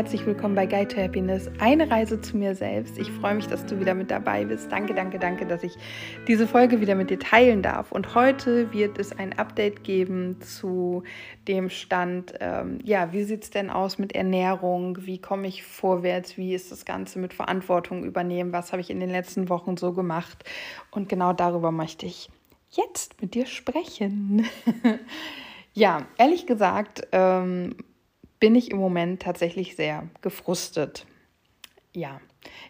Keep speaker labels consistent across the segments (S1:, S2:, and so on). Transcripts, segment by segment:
S1: herzlich willkommen bei Guide to Happiness, eine Reise zu mir selbst. Ich freue mich, dass du wieder mit dabei bist. Danke, danke, danke, dass ich diese Folge wieder mit dir teilen darf. Und heute wird es ein Update geben zu dem Stand, ähm, ja, wie sieht es denn aus mit Ernährung? Wie komme ich vorwärts? Wie ist das Ganze mit Verantwortung übernehmen? Was habe ich in den letzten Wochen so gemacht? Und genau darüber möchte ich jetzt mit dir sprechen. ja, ehrlich gesagt, ähm, bin ich im Moment tatsächlich sehr gefrustet. Ja,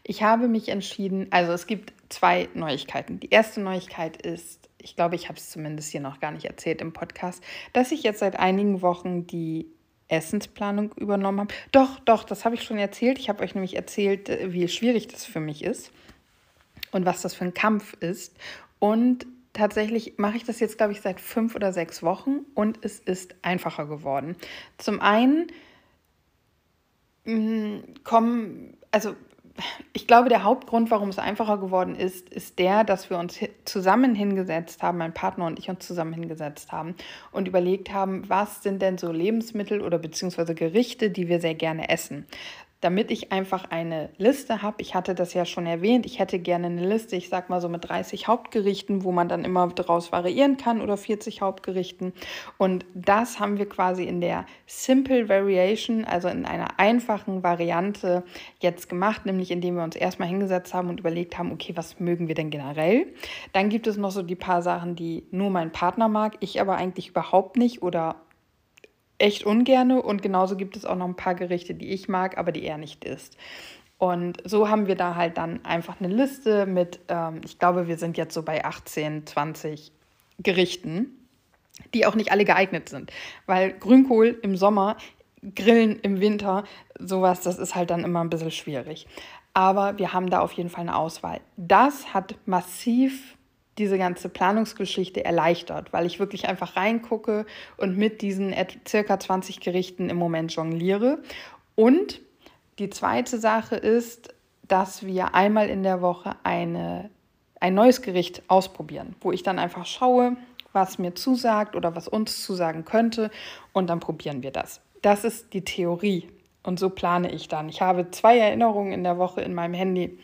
S1: ich habe mich entschieden, also es gibt zwei Neuigkeiten. Die erste Neuigkeit ist, ich glaube, ich habe es zumindest hier noch gar nicht erzählt im Podcast, dass ich jetzt seit einigen Wochen die Essensplanung übernommen habe. Doch, doch, das habe ich schon erzählt. Ich habe euch nämlich erzählt, wie schwierig das für mich ist und was das für ein Kampf ist. Und tatsächlich mache ich das jetzt, glaube ich, seit fünf oder sechs Wochen und es ist einfacher geworden. Zum einen mm, kommen, also ich glaube, der Hauptgrund, warum es einfacher geworden ist, ist der, dass wir uns zusammen hingesetzt haben, mein Partner und ich uns zusammen hingesetzt haben und überlegt haben, was sind denn so Lebensmittel oder beziehungsweise Gerichte, die wir sehr gerne essen damit ich einfach eine Liste habe. Ich hatte das ja schon erwähnt. Ich hätte gerne eine Liste, ich sag mal so mit 30 Hauptgerichten, wo man dann immer daraus variieren kann oder 40 Hauptgerichten. Und das haben wir quasi in der Simple Variation, also in einer einfachen Variante jetzt gemacht, nämlich indem wir uns erstmal hingesetzt haben und überlegt haben, okay, was mögen wir denn generell? Dann gibt es noch so die paar Sachen, die nur mein Partner mag, ich aber eigentlich überhaupt nicht oder echt ungerne und genauso gibt es auch noch ein paar Gerichte, die ich mag, aber die er nicht isst. Und so haben wir da halt dann einfach eine Liste mit, ähm, ich glaube, wir sind jetzt so bei 18, 20 Gerichten, die auch nicht alle geeignet sind. Weil Grünkohl im Sommer, Grillen im Winter, sowas, das ist halt dann immer ein bisschen schwierig. Aber wir haben da auf jeden Fall eine Auswahl. Das hat massiv diese ganze Planungsgeschichte erleichtert, weil ich wirklich einfach reingucke und mit diesen circa 20 Gerichten im Moment jongliere. Und die zweite Sache ist, dass wir einmal in der Woche eine, ein neues Gericht ausprobieren, wo ich dann einfach schaue, was mir zusagt oder was uns zusagen könnte und dann probieren wir das. Das ist die Theorie und so plane ich dann. Ich habe zwei Erinnerungen in der Woche in meinem Handy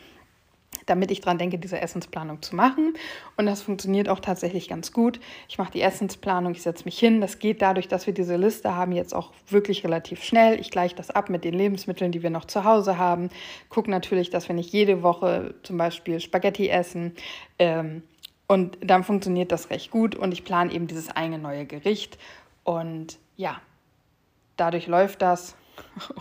S1: damit ich daran denke, diese Essensplanung zu machen. Und das funktioniert auch tatsächlich ganz gut. Ich mache die Essensplanung, ich setze mich hin. Das geht dadurch, dass wir diese Liste haben, jetzt auch wirklich relativ schnell. Ich gleiche das ab mit den Lebensmitteln, die wir noch zu Hause haben. Gucke natürlich, dass wir nicht jede Woche zum Beispiel Spaghetti essen. Ähm, und dann funktioniert das recht gut und ich plane eben dieses eine neue Gericht. Und ja, dadurch läuft das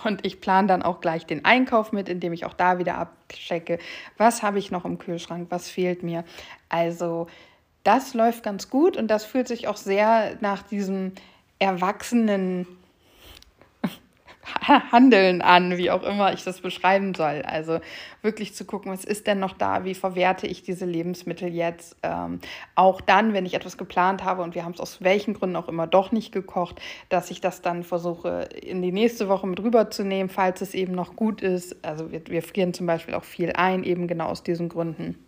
S1: und ich plane dann auch gleich den Einkauf mit, indem ich auch da wieder abchecke, was habe ich noch im Kühlschrank, was fehlt mir. Also das läuft ganz gut und das fühlt sich auch sehr nach diesem erwachsenen Handeln an, wie auch immer ich das beschreiben soll. Also wirklich zu gucken, was ist denn noch da, wie verwerte ich diese Lebensmittel jetzt. Ähm, auch dann, wenn ich etwas geplant habe und wir haben es aus welchen Gründen auch immer doch nicht gekocht, dass ich das dann versuche in die nächste Woche mit rüberzunehmen, falls es eben noch gut ist. Also wir, wir frieren zum Beispiel auch viel ein, eben genau aus diesen Gründen.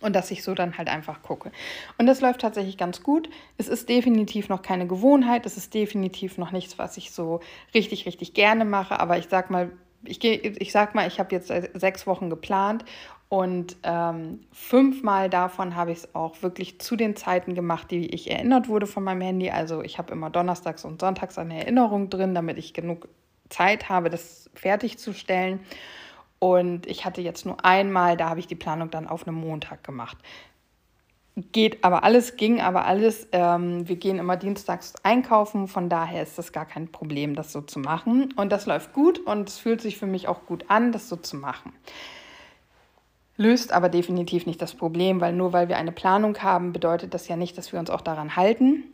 S1: Und dass ich so dann halt einfach gucke. Und das läuft tatsächlich ganz gut. Es ist definitiv noch keine Gewohnheit. Es ist definitiv noch nichts, was ich so richtig, richtig gerne mache. Aber ich sag mal, ich, geh, ich sag mal, ich habe jetzt sechs Wochen geplant und ähm, fünfmal davon habe ich es auch wirklich zu den Zeiten gemacht, die ich erinnert wurde von meinem Handy. Also ich habe immer donnerstags und sonntags eine Erinnerung drin, damit ich genug Zeit habe, das fertigzustellen. Und ich hatte jetzt nur einmal, da habe ich die Planung dann auf einem Montag gemacht. Geht aber alles, ging aber alles. Ähm, wir gehen immer dienstags einkaufen, von daher ist das gar kein Problem, das so zu machen. Und das läuft gut und es fühlt sich für mich auch gut an, das so zu machen. Löst aber definitiv nicht das Problem, weil nur weil wir eine Planung haben, bedeutet das ja nicht, dass wir uns auch daran halten.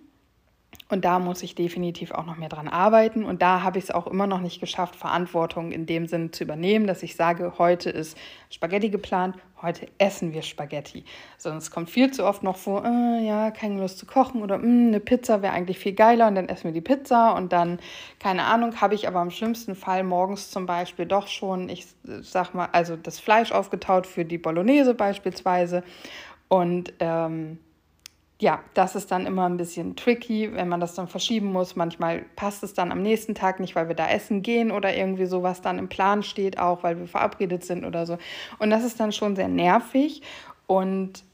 S1: Und da muss ich definitiv auch noch mehr dran arbeiten. Und da habe ich es auch immer noch nicht geschafft, Verantwortung in dem Sinn zu übernehmen, dass ich sage, heute ist Spaghetti geplant, heute essen wir Spaghetti. Es kommt viel zu oft noch vor, äh, ja, keine Lust zu kochen oder mm, eine Pizza wäre eigentlich viel geiler und dann essen wir die Pizza und dann, keine Ahnung, habe ich aber im schlimmsten Fall morgens zum Beispiel doch schon, ich sag mal, also das Fleisch aufgetaut für die Bolognese beispielsweise. Und ähm, ja, das ist dann immer ein bisschen tricky, wenn man das dann verschieben muss. Manchmal passt es dann am nächsten Tag nicht, weil wir da essen gehen oder irgendwie sowas dann im Plan steht, auch weil wir verabredet sind oder so. Und das ist dann schon sehr nervig und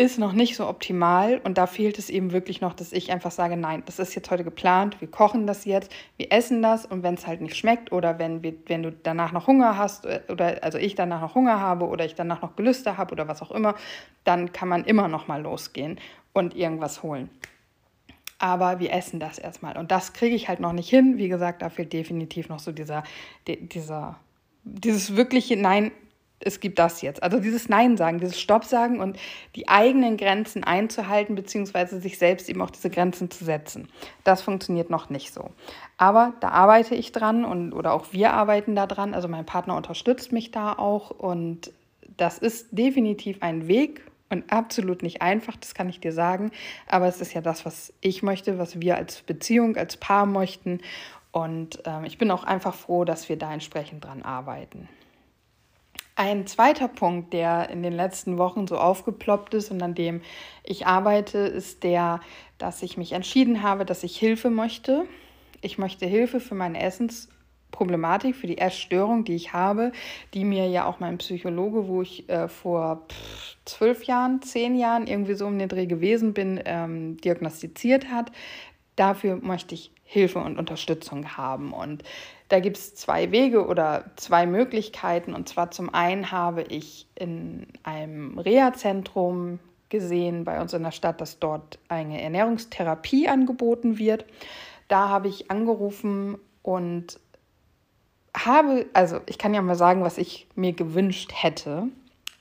S1: ist noch nicht so optimal. Und da fehlt es eben wirklich noch, dass ich einfach sage, nein, das ist jetzt heute geplant, wir kochen das jetzt, wir essen das und wenn es halt nicht schmeckt oder wenn, wir, wenn du danach noch Hunger hast äh, oder also ich danach noch Hunger habe oder ich danach noch Gelüste habe oder was auch immer, dann kann man immer noch mal losgehen und irgendwas holen. Aber wir essen das erstmal. Und das kriege ich halt noch nicht hin. Wie gesagt, da fehlt definitiv noch so dieser, dieser, dieses wirkliche Nein, es gibt das jetzt. Also dieses Nein sagen, dieses Stopp sagen und die eigenen Grenzen einzuhalten, beziehungsweise sich selbst eben auch diese Grenzen zu setzen. Das funktioniert noch nicht so. Aber da arbeite ich dran und oder auch wir arbeiten da dran. Also mein Partner unterstützt mich da auch und das ist definitiv ein Weg und absolut nicht einfach, das kann ich dir sagen. Aber es ist ja das, was ich möchte, was wir als Beziehung, als Paar möchten. Und ähm, ich bin auch einfach froh, dass wir da entsprechend dran arbeiten. Ein zweiter Punkt, der in den letzten Wochen so aufgeploppt ist und an dem ich arbeite, ist der, dass ich mich entschieden habe, dass ich Hilfe möchte. Ich möchte Hilfe für meine Essens- Problematik, für die Essstörung, die ich habe, die mir ja auch mein Psychologe, wo ich äh, vor zwölf Jahren, zehn Jahren irgendwie so um den Dreh gewesen bin, ähm, diagnostiziert hat. Dafür möchte ich Hilfe und Unterstützung haben. Und da gibt es zwei Wege oder zwei Möglichkeiten. Und zwar zum einen habe ich in einem Reha-Zentrum gesehen bei uns in der Stadt, dass dort eine Ernährungstherapie angeboten wird. Da habe ich angerufen und habe, also ich kann ja mal sagen, was ich mir gewünscht hätte.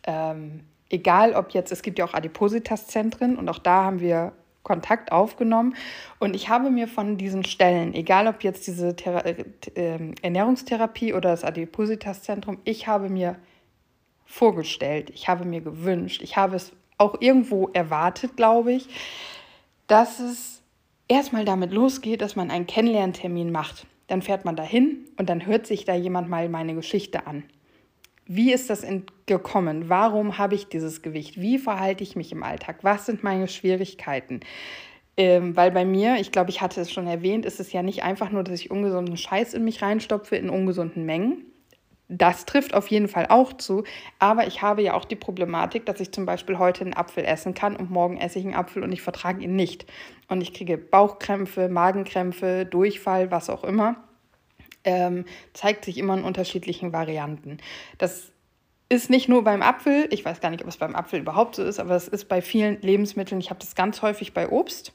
S1: Ähm, egal ob jetzt, es gibt ja auch Adipositas-Zentren und auch da haben wir Kontakt aufgenommen. Und ich habe mir von diesen Stellen, egal ob jetzt diese Thera äh, Ernährungstherapie oder das Adipositas-Zentrum, ich habe mir vorgestellt, ich habe mir gewünscht, ich habe es auch irgendwo erwartet, glaube ich, dass es erstmal damit losgeht, dass man einen Kennenlerntermin macht. Dann fährt man dahin und dann hört sich da jemand mal meine Geschichte an. Wie ist das gekommen? Warum habe ich dieses Gewicht? Wie verhalte ich mich im Alltag? Was sind meine Schwierigkeiten? Ähm, weil bei mir, ich glaube, ich hatte es schon erwähnt, ist es ja nicht einfach nur, dass ich ungesunden Scheiß in mich reinstopfe in ungesunden Mengen. Das trifft auf jeden Fall auch zu. Aber ich habe ja auch die Problematik, dass ich zum Beispiel heute einen Apfel essen kann und morgen esse ich einen Apfel und ich vertrage ihn nicht. Und ich kriege Bauchkrämpfe, Magenkrämpfe, Durchfall, was auch immer. Ähm, zeigt sich immer in unterschiedlichen Varianten. Das ist nicht nur beim Apfel, ich weiß gar nicht, ob es beim Apfel überhaupt so ist, aber es ist bei vielen Lebensmitteln. Ich habe das ganz häufig bei Obst.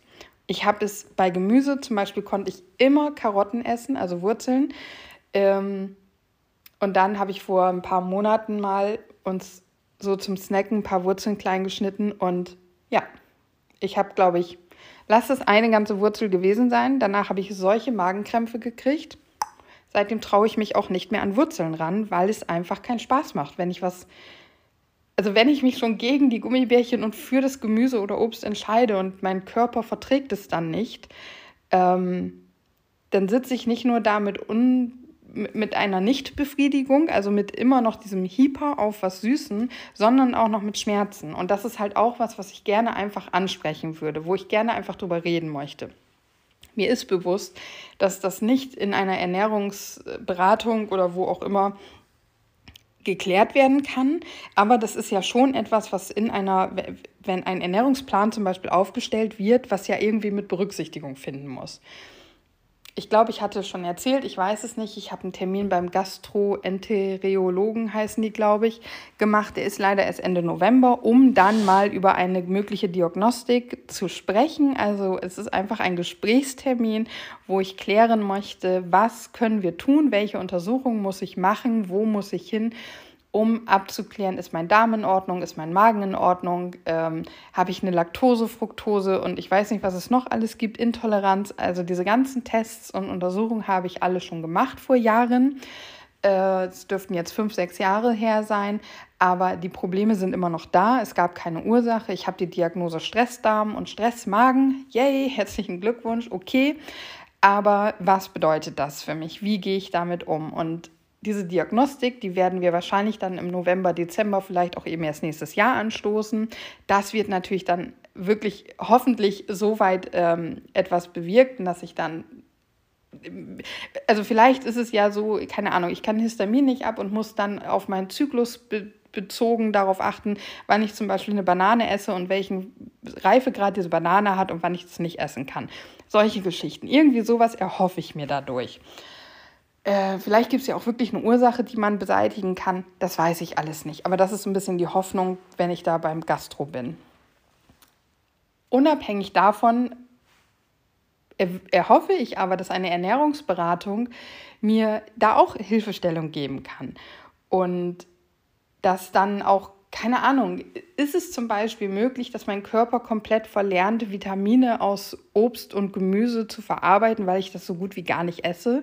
S1: Ich habe es bei Gemüse, zum Beispiel konnte ich immer Karotten essen, also Wurzeln. Ähm, und dann habe ich vor ein paar Monaten mal uns so zum Snacken ein paar Wurzeln klein geschnitten und ja, ich habe, glaube ich, lass es eine ganze Wurzel gewesen sein. Danach habe ich solche Magenkrämpfe gekriegt. Seitdem traue ich mich auch nicht mehr an Wurzeln ran, weil es einfach keinen Spaß macht, wenn ich was also wenn ich mich schon gegen die Gummibärchen und für das Gemüse oder Obst entscheide und mein Körper verträgt es dann nicht, ähm, dann sitze ich nicht nur da mit un mit einer Nichtbefriedigung, also mit immer noch diesem Hyper auf was Süßen, sondern auch noch mit Schmerzen. Und das ist halt auch was, was ich gerne einfach ansprechen würde, wo ich gerne einfach drüber reden möchte. Mir ist bewusst, dass das nicht in einer Ernährungsberatung oder wo auch immer geklärt werden kann. Aber das ist ja schon etwas, was in einer, wenn ein Ernährungsplan zum Beispiel aufgestellt wird, was ja irgendwie mit Berücksichtigung finden muss. Ich glaube, ich hatte schon erzählt, ich weiß es nicht. Ich habe einen Termin beim Gastroenterologen, heißen die, glaube ich, gemacht. Der ist leider erst Ende November, um dann mal über eine mögliche Diagnostik zu sprechen. Also es ist einfach ein Gesprächstermin, wo ich klären möchte, was können wir tun, welche Untersuchungen muss ich machen, wo muss ich hin um abzuklären, ist mein Darm in Ordnung, ist mein Magen in Ordnung, ähm, habe ich eine Laktose, Fructose und ich weiß nicht, was es noch alles gibt, Intoleranz. Also diese ganzen Tests und Untersuchungen habe ich alle schon gemacht vor Jahren. Äh, es dürften jetzt fünf, sechs Jahre her sein, aber die Probleme sind immer noch da. Es gab keine Ursache. Ich habe die Diagnose Stressdarm und Stressmagen. Yay, herzlichen Glückwunsch, okay. Aber was bedeutet das für mich? Wie gehe ich damit um? Und diese Diagnostik, die werden wir wahrscheinlich dann im November, Dezember, vielleicht auch eben erst nächstes Jahr anstoßen. Das wird natürlich dann wirklich hoffentlich so weit ähm, etwas bewirken, dass ich dann also vielleicht ist es ja so, keine Ahnung, ich kann Histamin nicht ab und muss dann auf meinen Zyklus be bezogen darauf achten, wann ich zum Beispiel eine Banane esse und welchen Reifegrad diese Banane hat und wann ich das nicht essen kann. Solche Geschichten. Irgendwie sowas erhoffe ich mir dadurch. Äh, vielleicht gibt es ja auch wirklich eine Ursache, die man beseitigen kann. Das weiß ich alles nicht. Aber das ist ein bisschen die Hoffnung, wenn ich da beim Gastro bin. Unabhängig davon erhoffe ich aber, dass eine Ernährungsberatung mir da auch Hilfestellung geben kann. Und dass dann auch keine Ahnung, ist es zum Beispiel möglich, dass mein Körper komplett verlernt, Vitamine aus Obst und Gemüse zu verarbeiten, weil ich das so gut wie gar nicht esse?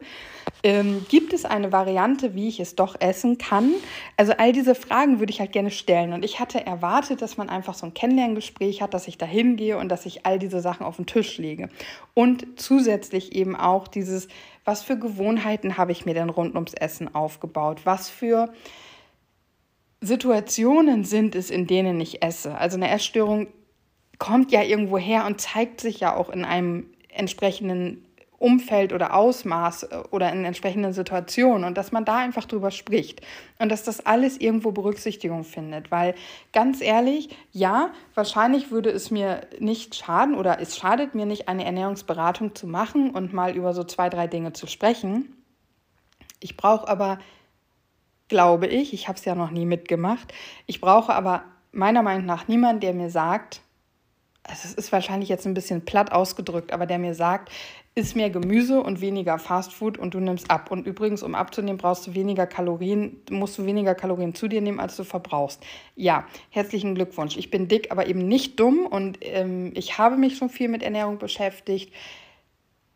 S1: Ähm, gibt es eine Variante, wie ich es doch essen kann? Also all diese Fragen würde ich halt gerne stellen. Und ich hatte erwartet, dass man einfach so ein Kennenlerngespräch hat, dass ich da hingehe und dass ich all diese Sachen auf den Tisch lege. Und zusätzlich eben auch dieses, was für Gewohnheiten habe ich mir denn rund ums Essen aufgebaut? Was für Situationen sind es, in denen ich esse. Also eine Essstörung kommt ja irgendwo her und zeigt sich ja auch in einem entsprechenden Umfeld oder Ausmaß äh, oder in entsprechenden Situationen und dass man da einfach drüber spricht und dass das alles irgendwo Berücksichtigung findet, weil ganz ehrlich, ja, wahrscheinlich würde es mir nicht schaden oder es schadet mir nicht, eine Ernährungsberatung zu machen und mal über so zwei, drei Dinge zu sprechen. Ich brauche aber glaube ich. Ich habe es ja noch nie mitgemacht. Ich brauche aber meiner Meinung nach niemanden, der mir sagt, also es ist wahrscheinlich jetzt ein bisschen platt ausgedrückt, aber der mir sagt, isst mehr Gemüse und weniger Fastfood und du nimmst ab. Und übrigens, um abzunehmen, brauchst du weniger Kalorien, musst du weniger Kalorien zu dir nehmen, als du verbrauchst. Ja, herzlichen Glückwunsch. Ich bin dick, aber eben nicht dumm und ähm, ich habe mich schon viel mit Ernährung beschäftigt.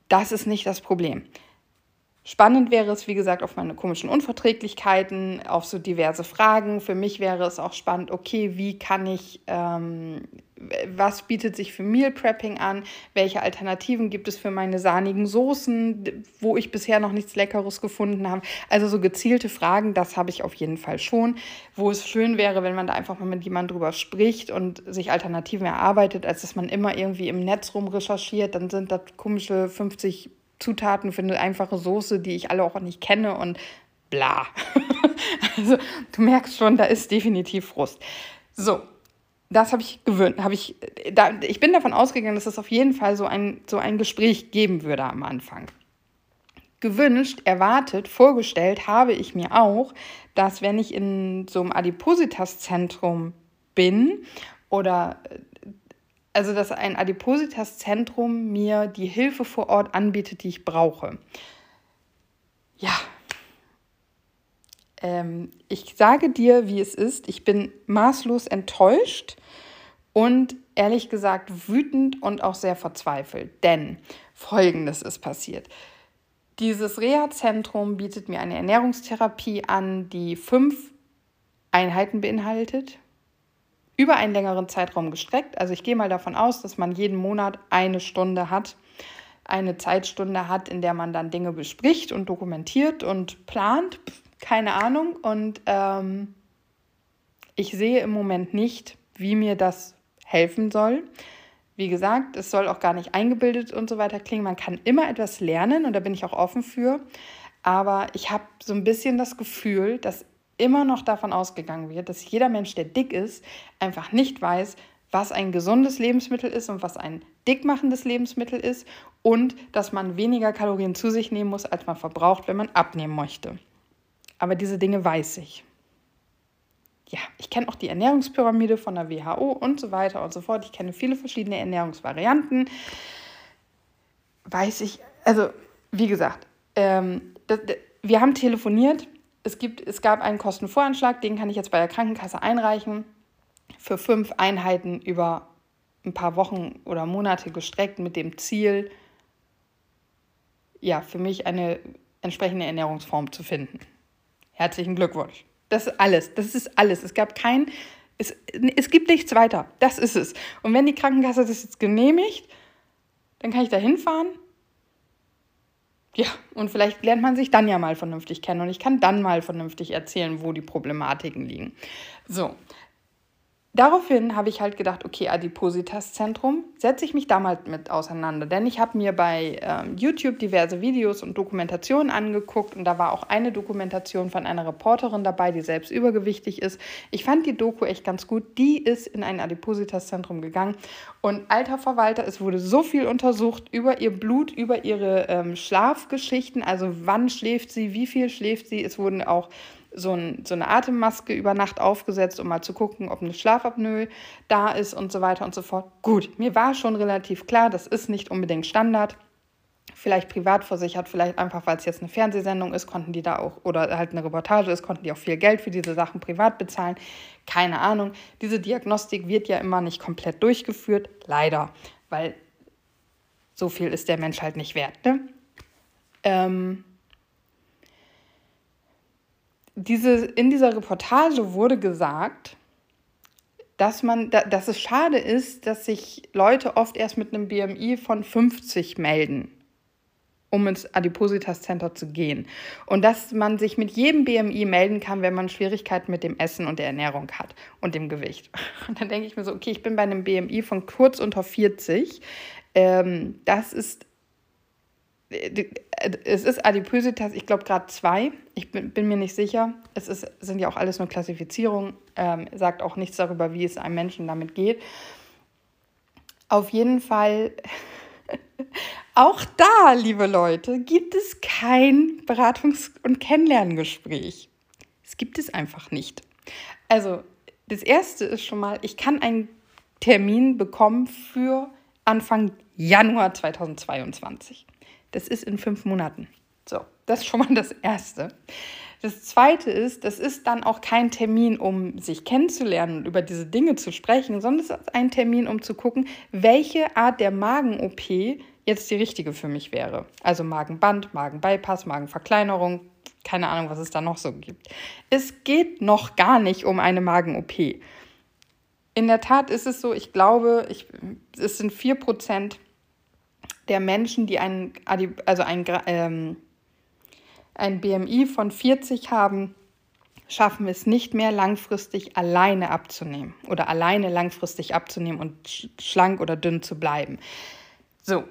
S1: Das ist nicht das Problem. Spannend wäre es, wie gesagt, auf meine komischen Unverträglichkeiten, auf so diverse Fragen. Für mich wäre es auch spannend, okay, wie kann ich, ähm, was bietet sich für Meal Prepping an? Welche Alternativen gibt es für meine sahnigen Soßen, wo ich bisher noch nichts Leckeres gefunden habe? Also so gezielte Fragen, das habe ich auf jeden Fall schon. Wo es schön wäre, wenn man da einfach mal mit jemandem drüber spricht und sich Alternativen erarbeitet, als dass man immer irgendwie im Netz rum recherchiert, dann sind das komische 50 Zutaten für eine einfache Soße, die ich alle auch nicht kenne und bla. also du merkst schon, da ist definitiv Frust. So, das habe ich gewöhnt, habe ich, da, ich bin davon ausgegangen, dass es auf jeden Fall so ein, so ein Gespräch geben würde am Anfang. Gewünscht, erwartet, vorgestellt habe ich mir auch, dass wenn ich in so einem Adipositas-Zentrum bin oder also dass ein Adipositas-Zentrum mir die Hilfe vor Ort anbietet, die ich brauche. Ja, ähm, ich sage dir, wie es ist. Ich bin maßlos enttäuscht und ehrlich gesagt wütend und auch sehr verzweifelt. Denn Folgendes ist passiert. Dieses Reha-Zentrum bietet mir eine Ernährungstherapie an, die fünf Einheiten beinhaltet über einen längeren Zeitraum gestreckt. Also ich gehe mal davon aus, dass man jeden Monat eine Stunde hat, eine Zeitstunde hat, in der man dann Dinge bespricht und dokumentiert und plant. Keine Ahnung. Und ähm, ich sehe im Moment nicht, wie mir das helfen soll. Wie gesagt, es soll auch gar nicht eingebildet und so weiter klingen. Man kann immer etwas lernen und da bin ich auch offen für. Aber ich habe so ein bisschen das Gefühl, dass immer noch davon ausgegangen wird, dass jeder Mensch, der dick ist, einfach nicht weiß, was ein gesundes Lebensmittel ist und was ein dickmachendes Lebensmittel ist und dass man weniger Kalorien zu sich nehmen muss, als man verbraucht, wenn man abnehmen möchte. Aber diese Dinge weiß ich. Ja, ich kenne auch die Ernährungspyramide von der WHO und so weiter und so fort. Ich kenne viele verschiedene Ernährungsvarianten. Weiß ich, also wie gesagt, ähm, das, wir haben telefoniert es, gibt, es gab einen Kostenvoranschlag, den kann ich jetzt bei der Krankenkasse einreichen, für fünf Einheiten über ein paar Wochen oder Monate gestreckt mit dem Ziel, ja, für mich eine entsprechende Ernährungsform zu finden. Herzlichen Glückwunsch. Das ist alles. Das ist alles. Es gab kein, es, es gibt nichts weiter. Das ist es. Und wenn die Krankenkasse das jetzt genehmigt, dann kann ich da hinfahren. Ja, Und vielleicht lernt man sich dann ja mal vernünftig kennen und ich kann dann mal vernünftig erzählen, wo die Problematiken liegen. So, daraufhin habe ich halt gedacht, okay, Adipositas-Zentrum, setze ich mich da mal mit auseinander. Denn ich habe mir bei ähm, YouTube diverse Videos und Dokumentationen angeguckt und da war auch eine Dokumentation von einer Reporterin dabei, die selbst übergewichtig ist. Ich fand die Doku echt ganz gut. Die ist in ein Adipositas-Zentrum gegangen und alter Verwalter, es wurde so viel untersucht über ihr Blut, über ihre ähm, Schlafgeschichten, also wann schläft sie, wie viel schläft sie. Es wurden auch so, ein, so eine Atemmaske über Nacht aufgesetzt, um mal zu gucken, ob eine Schlafapnoe da ist und so weiter und so fort. Gut, mir war schon relativ klar, das ist nicht unbedingt Standard. Vielleicht privat versichert, vielleicht einfach, weil es jetzt eine Fernsehsendung ist, konnten die da auch, oder halt eine Reportage ist, konnten die auch viel Geld für diese Sachen privat bezahlen. Keine Ahnung. Diese Diagnostik wird ja immer nicht komplett durchgeführt, leider, weil so viel ist der Mensch halt nicht wert. Ne? Ähm, diese, in dieser Reportage wurde gesagt, dass, man, dass es schade ist, dass sich Leute oft erst mit einem BMI von 50 melden, um ins Adipositas Center zu gehen. Und dass man sich mit jedem BMI melden kann, wenn man Schwierigkeiten mit dem Essen und der Ernährung hat und dem Gewicht. Und dann denke ich mir so, okay, ich bin bei einem BMI von kurz unter 40. Ähm, das ist es ist Adipositas, ich glaube gerade zwei. Ich bin, bin, mir nicht sicher. Es ist, sind ja auch alles nur Klassifizierungen. Ähm, sagt auch nichts darüber, wie es einem Menschen damit geht. Auf jeden Fall, auch da, liebe Leute, gibt es kein Beratungs- und Kennenlerngespräch. Es gibt es einfach nicht. Also, das erste ist schon mal, ich kann einen Termin bekommen für Anfang Januar 2022. Das ist in fünf Monaten. So, das ist schon mal das Erste. Das Zweite ist, das ist dann auch kein Termin, um sich kennenzulernen und über diese Dinge zu sprechen, sondern es ist ein Termin, um zu gucken, welche Art der Magen-OP jetzt die richtige für mich wäre. Also Magenband, Magenbypass, Magenverkleinerung, keine Ahnung, was es da noch so gibt. Es geht noch gar nicht um eine Magen-OP. In der Tat ist es so, ich glaube, ich, es sind 4% der Menschen, die ein, also ein, ähm, ein BMI von 40 haben, schaffen es nicht mehr langfristig alleine abzunehmen oder alleine langfristig abzunehmen und schlank oder dünn zu bleiben. So,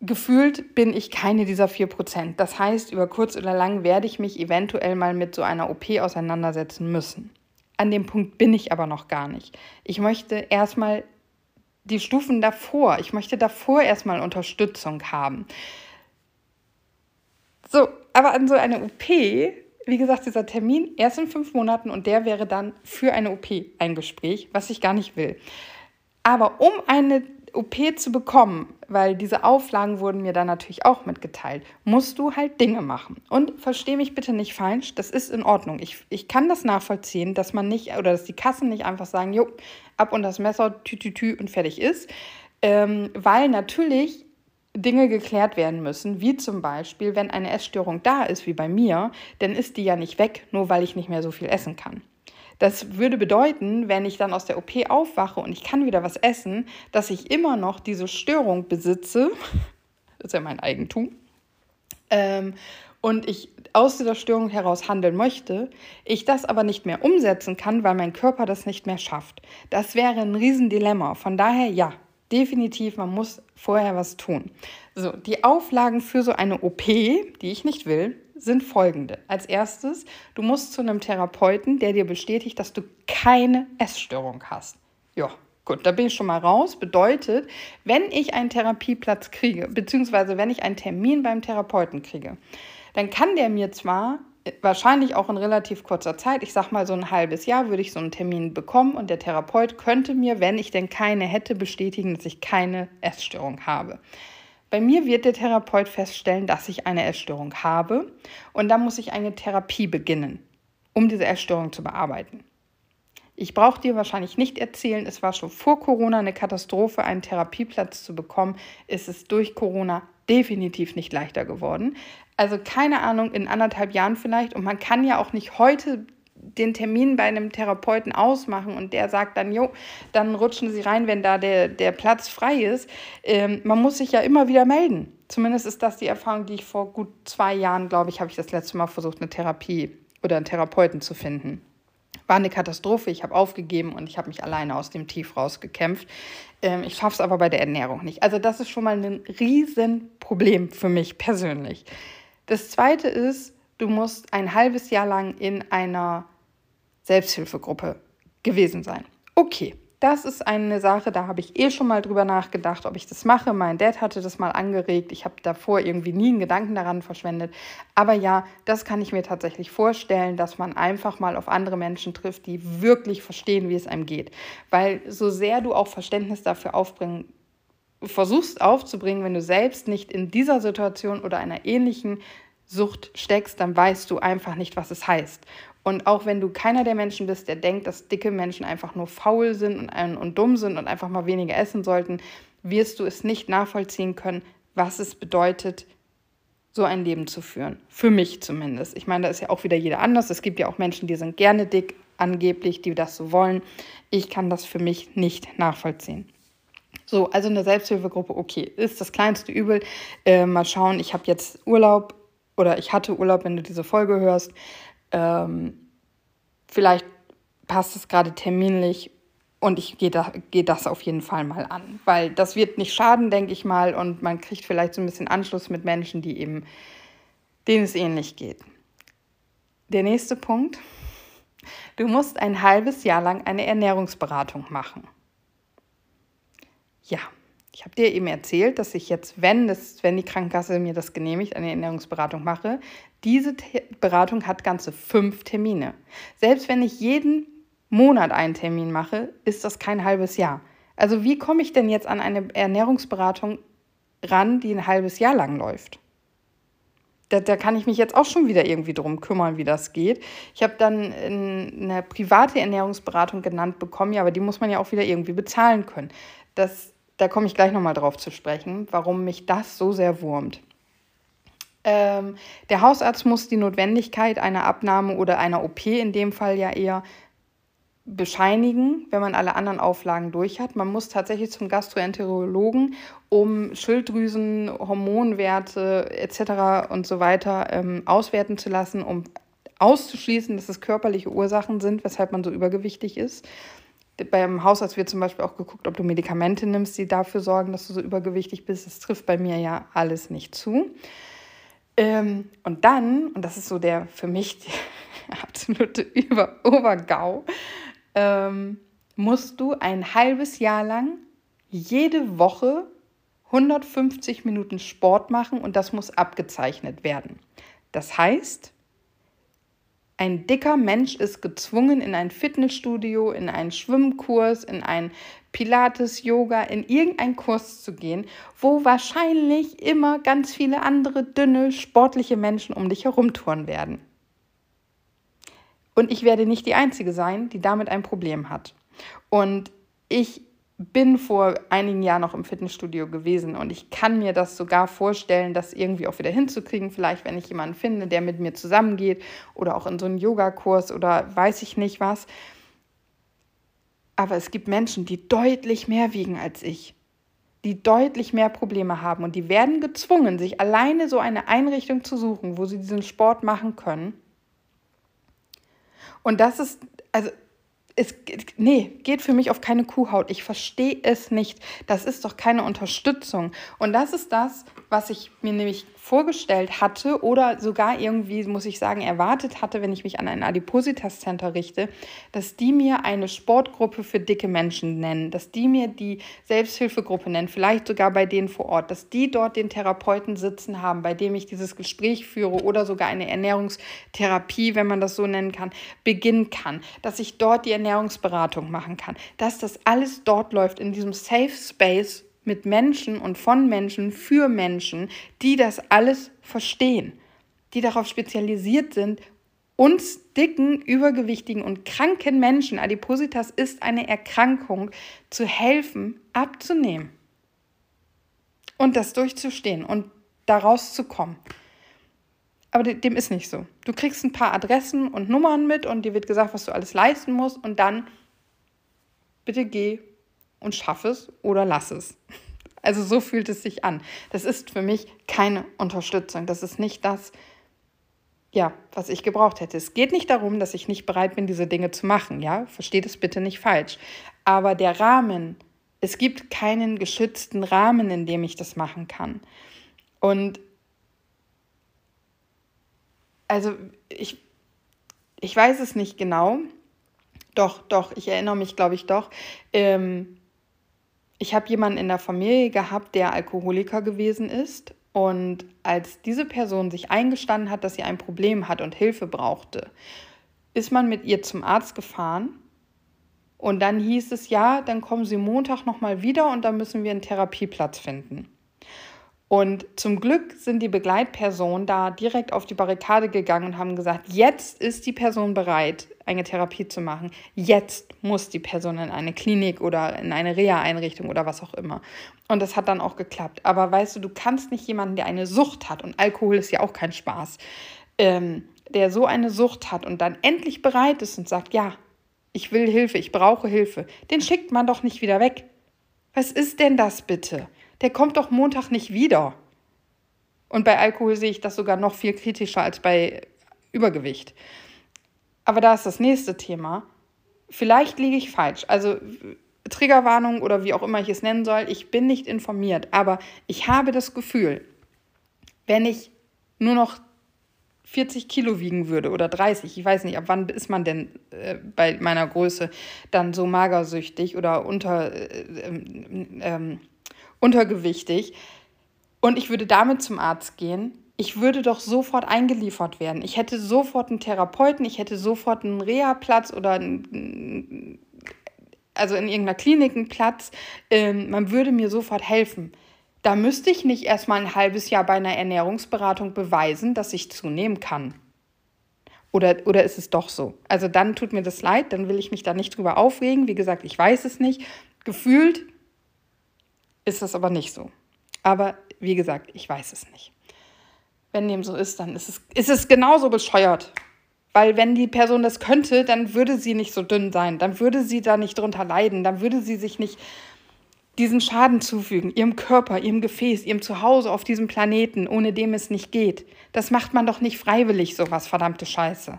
S1: gefühlt bin ich keine dieser 4%. Das heißt, über kurz oder lang werde ich mich eventuell mal mit so einer OP auseinandersetzen müssen. An dem Punkt bin ich aber noch gar nicht. Ich möchte erstmal die Stufen davor. Ich möchte davor erstmal Unterstützung haben. So, aber an so eine OP, wie gesagt, dieser Termin erst in fünf Monaten und der wäre dann für eine OP ein Gespräch, was ich gar nicht will. Aber um eine OP zu bekommen, weil diese Auflagen wurden mir dann natürlich auch mitgeteilt, musst du halt Dinge machen. Und verstehe mich bitte nicht falsch, das ist in Ordnung. Ich, ich kann das nachvollziehen, dass man nicht, oder dass die Kassen nicht einfach sagen, jo, ab und das Messer, tü, tü, tü und fertig ist. Ähm, weil natürlich Dinge geklärt werden müssen, wie zum Beispiel, wenn eine Essstörung da ist, wie bei mir, dann ist die ja nicht weg, nur weil ich nicht mehr so viel essen kann. Das würde bedeuten, wenn ich dann aus der OP aufwache und ich kann wieder was essen, dass ich immer noch diese Störung besitze. Das ist ja mein Eigentum. Ähm, und ich aus dieser Störung heraus handeln möchte, ich das aber nicht mehr umsetzen kann, weil mein Körper das nicht mehr schafft. Das wäre ein Riesendilemma. Von daher ja, definitiv, man muss vorher was tun. So, die Auflagen für so eine OP, die ich nicht will, sind folgende. Als erstes, du musst zu einem Therapeuten, der dir bestätigt, dass du keine Essstörung hast. Ja, gut, da bin ich schon mal raus. Bedeutet, wenn ich einen Therapieplatz kriege, beziehungsweise wenn ich einen Termin beim Therapeuten kriege, dann kann der mir zwar wahrscheinlich auch in relativ kurzer Zeit, ich sag mal so ein halbes Jahr, würde ich so einen Termin bekommen und der Therapeut könnte mir, wenn ich denn keine hätte, bestätigen, dass ich keine Essstörung habe. Bei mir wird der Therapeut feststellen, dass ich eine Essstörung habe und dann muss ich eine Therapie beginnen, um diese Essstörung zu bearbeiten. Ich brauche dir wahrscheinlich nicht erzählen, es war schon vor Corona eine Katastrophe, einen Therapieplatz zu bekommen. Es ist durch Corona definitiv nicht leichter geworden. Also keine Ahnung, in anderthalb Jahren vielleicht. Und man kann ja auch nicht heute den Termin bei einem Therapeuten ausmachen und der sagt dann, jo, dann rutschen Sie rein, wenn da der, der Platz frei ist. Ähm, man muss sich ja immer wieder melden. Zumindest ist das die Erfahrung, die ich vor gut zwei Jahren, glaube ich, habe ich das letzte Mal versucht, eine Therapie oder einen Therapeuten zu finden. War eine Katastrophe, ich habe aufgegeben und ich habe mich alleine aus dem Tief rausgekämpft. Ähm, ich schaffe es aber bei der Ernährung nicht. Also das ist schon mal ein Riesenproblem für mich persönlich. Das Zweite ist, du musst ein halbes Jahr lang in einer Selbsthilfegruppe gewesen sein. Okay, das ist eine Sache, da habe ich eh schon mal drüber nachgedacht, ob ich das mache. Mein Dad hatte das mal angeregt. Ich habe davor irgendwie nie einen Gedanken daran verschwendet. Aber ja, das kann ich mir tatsächlich vorstellen, dass man einfach mal auf andere Menschen trifft, die wirklich verstehen, wie es einem geht. Weil so sehr du auch Verständnis dafür aufbringen versuchst aufzubringen, wenn du selbst nicht in dieser Situation oder einer ähnlichen Sucht steckst, dann weißt du einfach nicht, was es heißt. Und auch wenn du keiner der Menschen bist, der denkt, dass dicke Menschen einfach nur faul sind und, und dumm sind und einfach mal weniger essen sollten, wirst du es nicht nachvollziehen können, was es bedeutet, so ein Leben zu führen. Für mich zumindest. Ich meine, da ist ja auch wieder jeder anders. Es gibt ja auch Menschen, die sind gerne dick, angeblich, die das so wollen. Ich kann das für mich nicht nachvollziehen. So, also eine Selbsthilfegruppe, okay, ist das kleinste Übel. Äh, mal schauen, ich habe jetzt Urlaub oder ich hatte Urlaub, wenn du diese Folge hörst. Ähm, vielleicht passt es gerade terminlich und ich gehe da, geh das auf jeden Fall mal an, weil das wird nicht schaden, denke ich mal, und man kriegt vielleicht so ein bisschen Anschluss mit Menschen, die eben, denen es ähnlich geht. Der nächste Punkt. Du musst ein halbes Jahr lang eine Ernährungsberatung machen. Ja, ich habe dir eben erzählt, dass ich jetzt, wenn, das, wenn die Krankenkasse mir das genehmigt, eine Ernährungsberatung mache. Diese Te Beratung hat ganze fünf Termine. Selbst wenn ich jeden Monat einen Termin mache, ist das kein halbes Jahr. Also wie komme ich denn jetzt an eine Ernährungsberatung ran, die ein halbes Jahr lang läuft? Da, da, kann ich mich jetzt auch schon wieder irgendwie drum kümmern, wie das geht. Ich habe dann eine private Ernährungsberatung genannt bekommen, ja, aber die muss man ja auch wieder irgendwie bezahlen können. Das da komme ich gleich nochmal drauf zu sprechen, warum mich das so sehr wurmt. Ähm, der Hausarzt muss die Notwendigkeit einer Abnahme oder einer OP in dem Fall ja eher bescheinigen, wenn man alle anderen Auflagen durch hat. Man muss tatsächlich zum Gastroenterologen, um Schilddrüsen, Hormonwerte etc. und so weiter ähm, auswerten zu lassen, um auszuschließen, dass es körperliche Ursachen sind, weshalb man so übergewichtig ist. Beim Hausarzt wird zum Beispiel auch geguckt, ob du Medikamente nimmst, die dafür sorgen, dass du so übergewichtig bist. Das trifft bei mir ja alles nicht zu. Ähm, und dann, und das ist so der für mich absolute Über Obergau, ähm, musst du ein halbes Jahr lang jede Woche 150 Minuten Sport machen und das muss abgezeichnet werden. Das heißt, ein dicker Mensch ist gezwungen, in ein Fitnessstudio, in einen Schwimmkurs, in ein Pilates, Yoga, in irgendeinen Kurs zu gehen, wo wahrscheinlich immer ganz viele andere dünne, sportliche Menschen um dich herumtouren werden. Und ich werde nicht die Einzige sein, die damit ein Problem hat. Und ich bin vor einigen Jahren noch im Fitnessstudio gewesen und ich kann mir das sogar vorstellen, das irgendwie auch wieder hinzukriegen. Vielleicht, wenn ich jemanden finde, der mit mir zusammengeht oder auch in so einen Yogakurs oder weiß ich nicht was. Aber es gibt Menschen, die deutlich mehr wiegen als ich, die deutlich mehr Probleme haben und die werden gezwungen, sich alleine so eine Einrichtung zu suchen, wo sie diesen Sport machen können. Und das ist, also es, nee, geht für mich auf keine Kuhhaut. Ich verstehe es nicht. Das ist doch keine Unterstützung. Und das ist das, was ich mir nämlich vorgestellt hatte oder sogar irgendwie, muss ich sagen, erwartet hatte, wenn ich mich an ein Adipositas Center richte, dass die mir eine Sportgruppe für dicke Menschen nennen, dass die mir die Selbsthilfegruppe nennen, vielleicht sogar bei denen vor Ort, dass die dort den Therapeuten sitzen haben, bei dem ich dieses Gespräch führe oder sogar eine Ernährungstherapie, wenn man das so nennen kann, beginnen kann, dass ich dort die Ernährungsberatung machen kann, dass das alles dort läuft in diesem Safe Space mit Menschen und von Menschen für Menschen, die das alles verstehen, die darauf spezialisiert sind, uns dicken, übergewichtigen und kranken Menschen, Adipositas ist eine Erkrankung, zu helfen, abzunehmen und das durchzustehen und daraus zu kommen. Aber dem ist nicht so. Du kriegst ein paar Adressen und Nummern mit und dir wird gesagt, was du alles leisten musst und dann bitte geh und schaff es oder lass es. Also so fühlt es sich an. Das ist für mich keine Unterstützung. Das ist nicht das, ja, was ich gebraucht hätte. Es geht nicht darum, dass ich nicht bereit bin, diese Dinge zu machen. Ja, versteht es bitte nicht falsch. Aber der Rahmen, es gibt keinen geschützten Rahmen, in dem ich das machen kann. Und also ich, ich weiß es nicht genau. Doch, doch, ich erinnere mich, glaube ich, doch. Ähm, ich habe jemanden in der Familie gehabt, der Alkoholiker gewesen ist. Und als diese Person sich eingestanden hat, dass sie ein Problem hat und Hilfe brauchte, ist man mit ihr zum Arzt gefahren. Und dann hieß es, ja, dann kommen Sie Montag nochmal wieder und dann müssen wir einen Therapieplatz finden. Und zum Glück sind die Begleitpersonen da direkt auf die Barrikade gegangen und haben gesagt, jetzt ist die Person bereit, eine Therapie zu machen. Jetzt muss die Person in eine Klinik oder in eine Reha-Einrichtung oder was auch immer. Und das hat dann auch geklappt. Aber weißt du, du kannst nicht jemanden, der eine Sucht hat, und Alkohol ist ja auch kein Spaß, ähm, der so eine Sucht hat und dann endlich bereit ist und sagt, ja, ich will Hilfe, ich brauche Hilfe, den schickt man doch nicht wieder weg. Was ist denn das bitte? Der kommt doch Montag nicht wieder. Und bei Alkohol sehe ich das sogar noch viel kritischer als bei Übergewicht. Aber da ist das nächste Thema. Vielleicht liege ich falsch. Also Triggerwarnung oder wie auch immer ich es nennen soll, ich bin nicht informiert, aber ich habe das Gefühl, wenn ich nur noch 40 Kilo wiegen würde oder 30, ich weiß nicht, ab wann ist man denn äh, bei meiner Größe dann so magersüchtig oder unter äh, ähm, untergewichtig und ich würde damit zum Arzt gehen, ich würde doch sofort eingeliefert werden. Ich hätte sofort einen Therapeuten, ich hätte sofort einen Reha-Platz oder also in irgendeiner Klinik einen Platz. Ähm, man würde mir sofort helfen. Da müsste ich nicht erstmal ein halbes Jahr bei einer Ernährungsberatung beweisen, dass ich zunehmen kann. Oder, oder ist es doch so? Also dann tut mir das leid, dann will ich mich da nicht drüber aufregen. Wie gesagt, ich weiß es nicht. Gefühlt ist das aber nicht so. Aber wie gesagt, ich weiß es nicht. Wenn dem so ist, dann ist es, ist es genauso bescheuert. Weil wenn die Person das könnte, dann würde sie nicht so dünn sein, dann würde sie da nicht drunter leiden, dann würde sie sich nicht diesen Schaden zufügen, ihrem Körper, ihrem Gefäß, ihrem Zuhause auf diesem Planeten, ohne dem es nicht geht. Das macht man doch nicht freiwillig, sowas, verdammte Scheiße.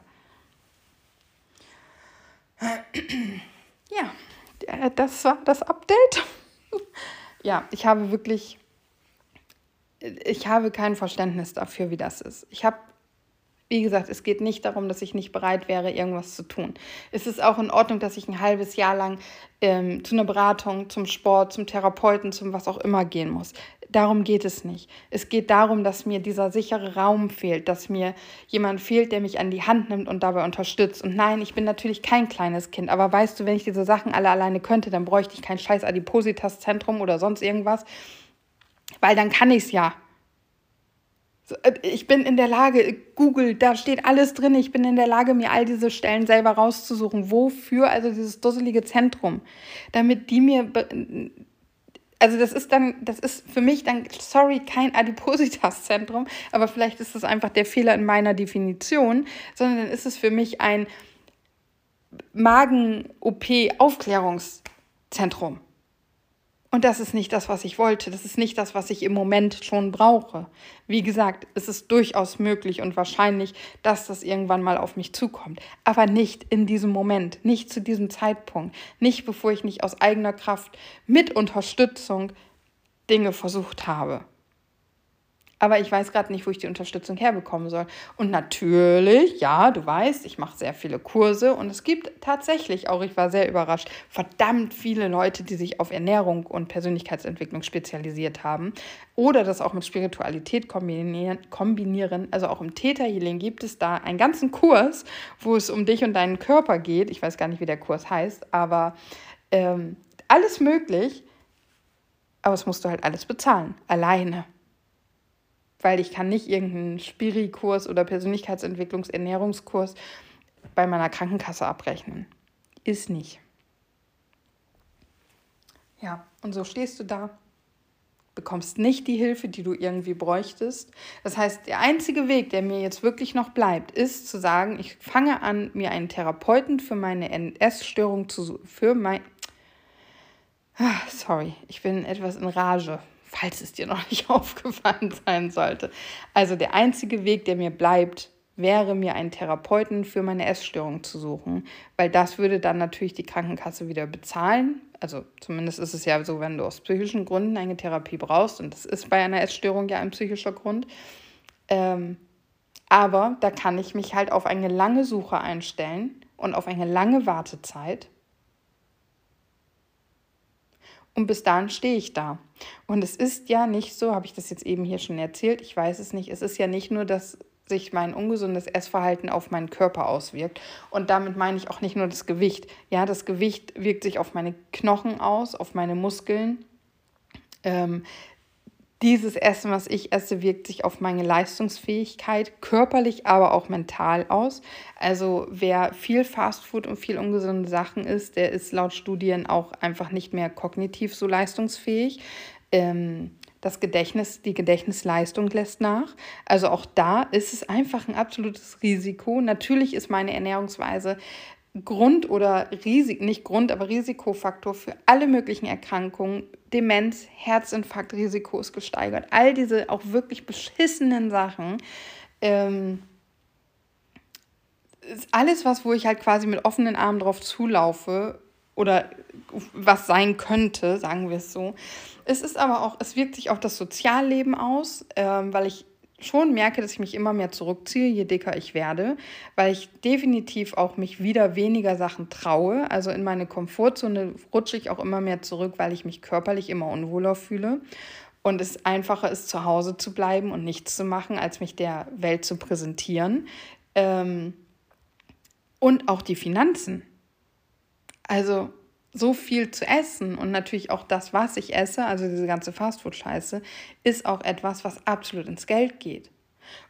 S1: Ja, das war das Update ja, ich habe wirklich, ich habe kein Verständnis dafür, wie das ist. Ich habe, wie gesagt, es geht nicht darum, dass ich nicht bereit wäre, irgendwas zu tun. Es ist auch in Ordnung, dass ich ein halbes Jahr lang ähm, zu einer Beratung, zum Sport, zum Therapeuten, zum was auch immer gehen muss. Darum geht es nicht. Es geht darum, dass mir dieser sichere Raum fehlt, dass mir jemand fehlt, der mich an die Hand nimmt und dabei unterstützt. Und nein, ich bin natürlich kein kleines Kind, aber weißt du, wenn ich diese Sachen alle alleine könnte, dann bräuchte ich kein scheiß Adipositas-Zentrum oder sonst irgendwas, weil dann kann ich es ja. Äh, ich bin in der Lage, Google, da steht alles drin. Ich bin in der Lage, mir all diese Stellen selber rauszusuchen. Wofür also dieses dusselige Zentrum? Damit die mir also das ist dann, das ist für mich dann, sorry, kein Adipositas-Zentrum, aber vielleicht ist das einfach der Fehler in meiner Definition, sondern dann ist es für mich ein Magen-OP-Aufklärungszentrum. Und das ist nicht das, was ich wollte. Das ist nicht das, was ich im Moment schon brauche. Wie gesagt, es ist durchaus möglich und wahrscheinlich, dass das irgendwann mal auf mich zukommt. Aber nicht in diesem Moment, nicht zu diesem Zeitpunkt, nicht bevor ich nicht aus eigener Kraft mit Unterstützung Dinge versucht habe. Aber ich weiß gerade nicht, wo ich die Unterstützung herbekommen soll. Und natürlich, ja, du weißt, ich mache sehr viele Kurse und es gibt tatsächlich auch, ich war sehr überrascht, verdammt viele Leute, die sich auf Ernährung und Persönlichkeitsentwicklung spezialisiert haben oder das auch mit Spiritualität kombinieren. Also auch im Täterhealing gibt es da einen ganzen Kurs, wo es um dich und deinen Körper geht. Ich weiß gar nicht, wie der Kurs heißt, aber ähm, alles möglich. Aber es musst du halt alles bezahlen, alleine weil ich kann nicht irgendeinen Spiri-Kurs oder Persönlichkeitsentwicklungs-Ernährungskurs bei meiner Krankenkasse abrechnen. Ist nicht. Ja, und so stehst du da bekommst nicht die Hilfe, die du irgendwie bräuchtest. Das heißt, der einzige Weg, der mir jetzt wirklich noch bleibt, ist zu sagen, ich fange an, mir einen Therapeuten für meine NS-Störung zu für mein ah, Sorry, ich bin etwas in Rage, falls es dir noch nicht aufgefallen sein sollte. Also der einzige Weg, der mir bleibt, wäre mir einen Therapeuten für meine Essstörung zu suchen, weil das würde dann natürlich die Krankenkasse wieder bezahlen. Also zumindest ist es ja so, wenn du aus psychischen Gründen eine Therapie brauchst, und das ist bei einer Essstörung ja ein psychischer Grund. Ähm, aber da kann ich mich halt auf eine lange Suche einstellen und auf eine lange Wartezeit. Und bis dahin stehe ich da. Und es ist ja nicht so, habe ich das jetzt eben hier schon erzählt, ich weiß es nicht, es ist ja nicht nur, dass sich mein ungesundes Essverhalten auf meinen Körper auswirkt. Und damit meine ich auch nicht nur das Gewicht. Ja, das Gewicht wirkt sich auf meine Knochen aus, auf meine Muskeln. Ähm, dieses Essen, was ich esse, wirkt sich auf meine Leistungsfähigkeit körperlich, aber auch mental aus. Also wer viel Fastfood und viel ungesunde Sachen isst, der ist laut Studien auch einfach nicht mehr kognitiv so leistungsfähig. Ähm, das Gedächtnis, die Gedächtnisleistung lässt nach. Also auch da ist es einfach ein absolutes Risiko. Natürlich ist meine Ernährungsweise Grund oder Risik, nicht Grund, aber Risikofaktor für alle möglichen Erkrankungen. Demenz, Herzinfarktrisiko ist gesteigert. All diese auch wirklich beschissenen Sachen. Ähm, ist alles was, wo ich halt quasi mit offenen Armen drauf zulaufe oder was sein könnte, sagen wir es so. Es ist aber auch, es wirkt sich auf das Sozialleben aus, ähm, weil ich schon merke, dass ich mich immer mehr zurückziehe, je dicker ich werde, weil ich definitiv auch mich wieder weniger Sachen traue. Also in meine Komfortzone rutsche ich auch immer mehr zurück, weil ich mich körperlich immer unwohler fühle. Und es einfacher ist, zu Hause zu bleiben und nichts zu machen, als mich der Welt zu präsentieren. Ähm, und auch die Finanzen. Also so viel zu essen und natürlich auch das, was ich esse, also diese ganze Fastfood-Scheiße, ist auch etwas, was absolut ins Geld geht.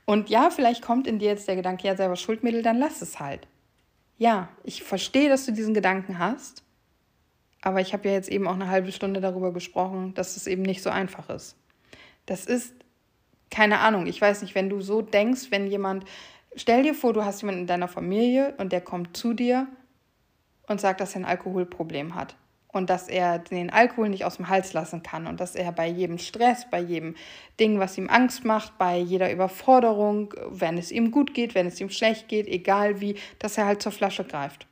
S1: Und ja, vielleicht kommt in dir jetzt der Gedanke, ja, selber Schuldmittel, dann lass es halt. Ja, ich verstehe, dass du diesen Gedanken hast, aber ich habe ja jetzt eben auch eine halbe Stunde darüber gesprochen, dass es eben nicht so einfach ist. Das ist, keine Ahnung, ich weiß nicht, wenn du so denkst, wenn jemand, stell dir vor, du hast jemanden in deiner Familie und der kommt zu dir und sagt, dass er ein Alkoholproblem hat und dass er den Alkohol nicht aus dem Hals lassen kann und dass er bei jedem Stress, bei jedem Ding, was ihm Angst macht, bei jeder Überforderung, wenn es ihm gut geht, wenn es ihm schlecht geht, egal wie, dass er halt zur Flasche greift.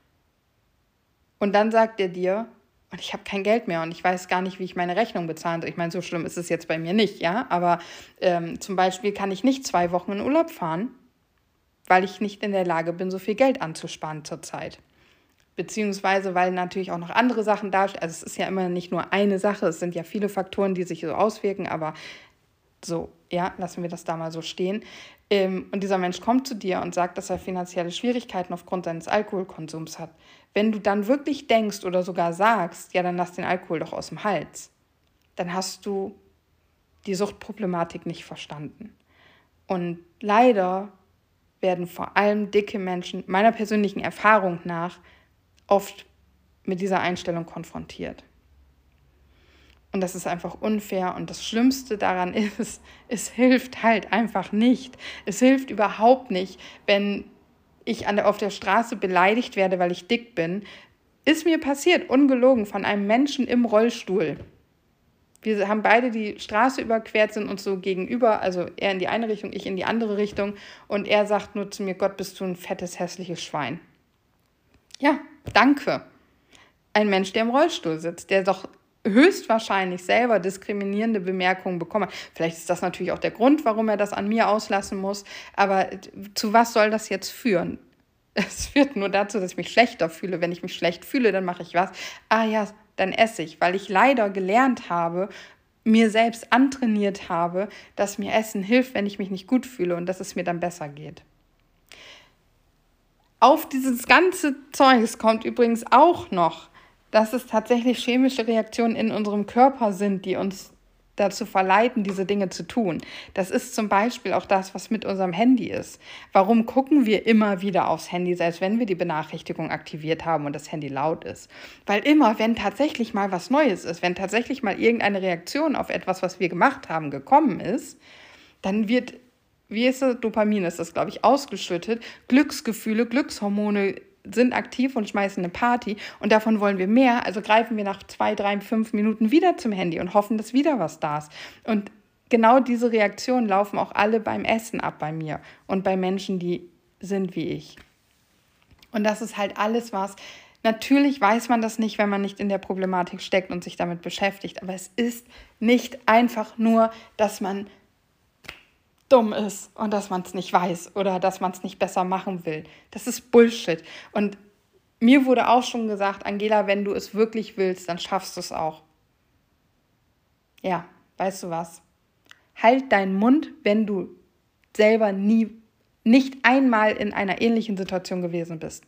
S1: Und dann sagt er dir, und ich habe kein Geld mehr und ich weiß gar nicht, wie ich meine Rechnung bezahlen soll. Ich meine, so schlimm ist es jetzt bei mir nicht, ja. Aber ähm, zum Beispiel kann ich nicht zwei Wochen in Urlaub fahren, weil ich nicht in der Lage bin, so viel Geld anzusparen zurzeit beziehungsweise weil natürlich auch noch andere Sachen darstellen. Also es ist ja immer nicht nur eine Sache, es sind ja viele Faktoren, die sich so auswirken, aber so, ja, lassen wir das da mal so stehen. Ähm, und dieser Mensch kommt zu dir und sagt, dass er finanzielle Schwierigkeiten aufgrund seines Alkoholkonsums hat. Wenn du dann wirklich denkst oder sogar sagst, ja, dann lass den Alkohol doch aus dem Hals, dann hast du die Suchtproblematik nicht verstanden. Und leider werden vor allem dicke Menschen meiner persönlichen Erfahrung nach oft mit dieser Einstellung konfrontiert. Und das ist einfach unfair. Und das Schlimmste daran ist, es hilft halt einfach nicht. Es hilft überhaupt nicht, wenn ich an der, auf der Straße beleidigt werde, weil ich dick bin. Ist mir passiert, ungelogen, von einem Menschen im Rollstuhl. Wir haben beide die Straße überquert, sind uns so gegenüber, also er in die eine Richtung, ich in die andere Richtung. Und er sagt nur zu mir, Gott, bist du ein fettes, hässliches Schwein. Ja, danke. Ein Mensch, der im Rollstuhl sitzt, der doch höchstwahrscheinlich selber diskriminierende Bemerkungen bekommen. Vielleicht ist das natürlich auch der Grund, warum er das an mir auslassen muss. Aber zu was soll das jetzt führen? Es führt nur dazu, dass ich mich schlechter fühle. Wenn ich mich schlecht fühle, dann mache ich was. Ah ja, dann esse ich, weil ich leider gelernt habe, mir selbst antrainiert habe, dass mir Essen hilft, wenn ich mich nicht gut fühle und dass es mir dann besser geht. Auf dieses ganze Zeug kommt übrigens auch noch, dass es tatsächlich chemische Reaktionen in unserem Körper sind, die uns dazu verleiten, diese Dinge zu tun. Das ist zum Beispiel auch das, was mit unserem Handy ist. Warum gucken wir immer wieder aufs Handy, selbst wenn wir die Benachrichtigung aktiviert haben und das Handy laut ist? Weil immer, wenn tatsächlich mal was Neues ist, wenn tatsächlich mal irgendeine Reaktion auf etwas, was wir gemacht haben, gekommen ist, dann wird, wie ist das, Dopamin ist das, glaube ich, ausgeschüttet, Glücksgefühle, Glückshormone sind aktiv und schmeißen eine Party und davon wollen wir mehr, also greifen wir nach zwei, drei, fünf Minuten wieder zum Handy und hoffen, dass wieder was da ist. Und genau diese Reaktionen laufen auch alle beim Essen ab bei mir und bei Menschen, die sind wie ich. Und das ist halt alles was. Natürlich weiß man das nicht, wenn man nicht in der Problematik steckt und sich damit beschäftigt, aber es ist nicht einfach nur, dass man dumm ist und dass man es nicht weiß oder dass man es nicht besser machen will. Das ist Bullshit. Und mir wurde auch schon gesagt, Angela, wenn du es wirklich willst, dann schaffst du es auch. Ja, weißt du was? Halt deinen Mund, wenn du selber nie, nicht einmal in einer ähnlichen Situation gewesen bist.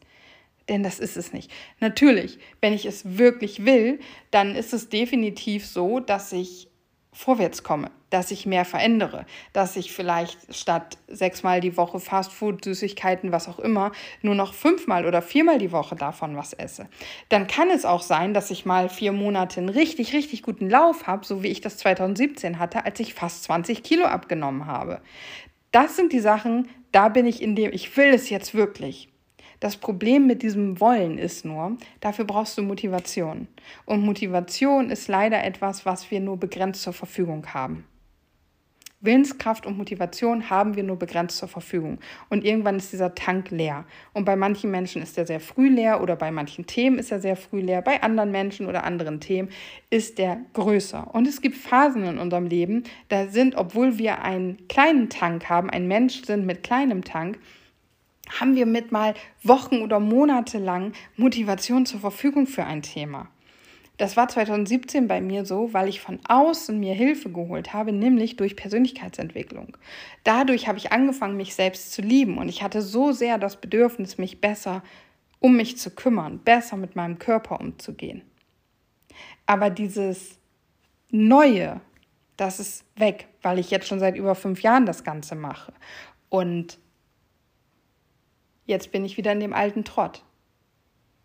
S1: Denn das ist es nicht. Natürlich, wenn ich es wirklich will, dann ist es definitiv so, dass ich vorwärts komme, dass ich mehr verändere, dass ich vielleicht statt sechsmal die Woche Fastfood, Süßigkeiten, was auch immer, nur noch fünfmal oder viermal die Woche davon was esse. Dann kann es auch sein, dass ich mal vier Monate einen richtig, richtig guten Lauf habe, so wie ich das 2017 hatte, als ich fast 20 Kilo abgenommen habe. Das sind die Sachen, da bin ich in dem, ich will es jetzt wirklich. Das Problem mit diesem Wollen ist nur, dafür brauchst du Motivation. Und Motivation ist leider etwas, was wir nur begrenzt zur Verfügung haben. Willenskraft und Motivation haben wir nur begrenzt zur Verfügung. Und irgendwann ist dieser Tank leer. Und bei manchen Menschen ist er sehr früh leer oder bei manchen Themen ist er sehr früh leer. Bei anderen Menschen oder anderen Themen ist er größer. Und es gibt Phasen in unserem Leben, da sind, obwohl wir einen kleinen Tank haben, ein Mensch sind mit kleinem Tank, haben wir mit mal Wochen oder Monate lang Motivation zur Verfügung für ein Thema. Das war 2017 bei mir so, weil ich von außen mir Hilfe geholt habe, nämlich durch Persönlichkeitsentwicklung. Dadurch habe ich angefangen, mich selbst zu lieben und ich hatte so sehr das Bedürfnis, mich besser um mich zu kümmern, besser mit meinem Körper umzugehen. Aber dieses Neue, das ist weg, weil ich jetzt schon seit über fünf Jahren das Ganze mache. Und jetzt bin ich wieder in dem alten Trott.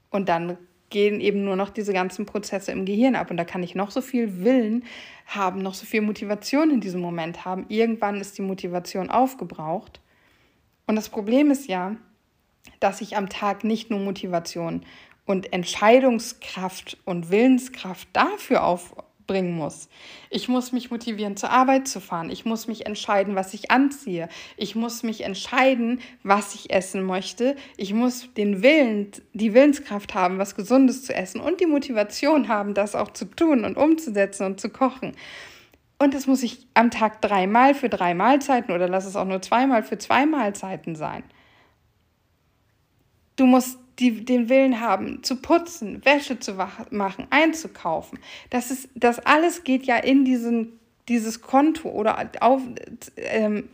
S1: Und dann gehen eben nur noch diese ganzen Prozesse im Gehirn ab. Und da kann ich noch so viel Willen haben, noch so viel Motivation in diesem Moment haben. Irgendwann ist die Motivation aufgebraucht. Und das Problem ist ja, dass ich am Tag nicht nur Motivation und Entscheidungskraft und Willenskraft dafür auf, bringen muss. Ich muss mich motivieren, zur Arbeit zu fahren. Ich muss mich entscheiden, was ich anziehe. Ich muss mich entscheiden, was ich essen möchte. Ich muss den Willen, die Willenskraft haben, was Gesundes zu essen und die Motivation haben, das auch zu tun und umzusetzen und zu kochen. Und das muss ich am Tag dreimal für drei Mahlzeiten oder lass es auch nur zweimal für zwei Mahlzeiten sein. Du musst die den Willen haben, zu putzen, Wäsche zu machen, einzukaufen. Das, ist, das alles geht ja in diesen, dieses Konto oder auf, ähm,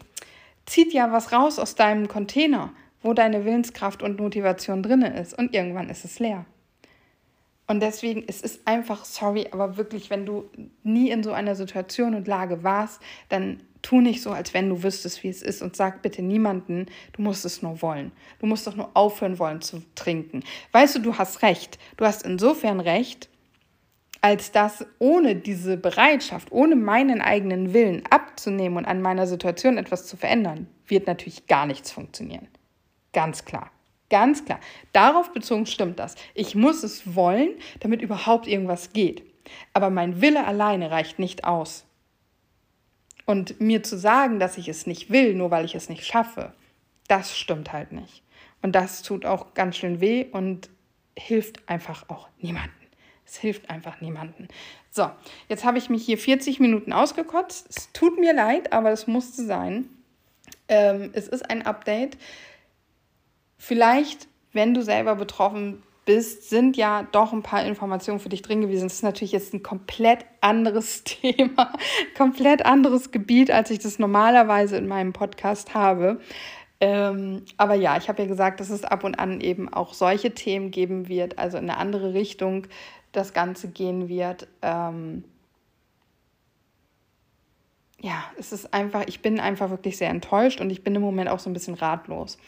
S1: zieht ja was raus aus deinem Container, wo deine Willenskraft und Motivation drin ist. Und irgendwann ist es leer. Und deswegen, es ist einfach, sorry, aber wirklich, wenn du nie in so einer Situation und Lage warst, dann tu nicht so, als wenn du wüsstest, wie es ist und sag bitte niemanden, du musst es nur wollen. Du musst doch nur aufhören wollen zu trinken. Weißt du, du hast recht. Du hast insofern recht, als dass ohne diese Bereitschaft, ohne meinen eigenen Willen abzunehmen und an meiner Situation etwas zu verändern, wird natürlich gar nichts funktionieren. Ganz klar. Ganz klar. Darauf bezogen stimmt das. Ich muss es wollen, damit überhaupt irgendwas geht. Aber mein Wille alleine reicht nicht aus. Und mir zu sagen, dass ich es nicht will, nur weil ich es nicht schaffe, das stimmt halt nicht. Und das tut auch ganz schön weh und hilft einfach auch niemanden. Es hilft einfach niemanden. So, jetzt habe ich mich hier 40 Minuten ausgekotzt. Es tut mir leid, aber es musste sein. Ähm, es ist ein Update. Vielleicht, wenn du selber betroffen bist, sind ja doch ein paar Informationen für dich drin gewesen. Das ist natürlich jetzt ein komplett anderes Thema, komplett anderes Gebiet, als ich das normalerweise in meinem Podcast habe. Ähm, aber ja, ich habe ja gesagt, dass es ab und an eben auch solche Themen geben wird, also in eine andere Richtung das Ganze gehen wird. Ähm, ja, es ist einfach, ich bin einfach wirklich sehr enttäuscht und ich bin im Moment auch so ein bisschen ratlos.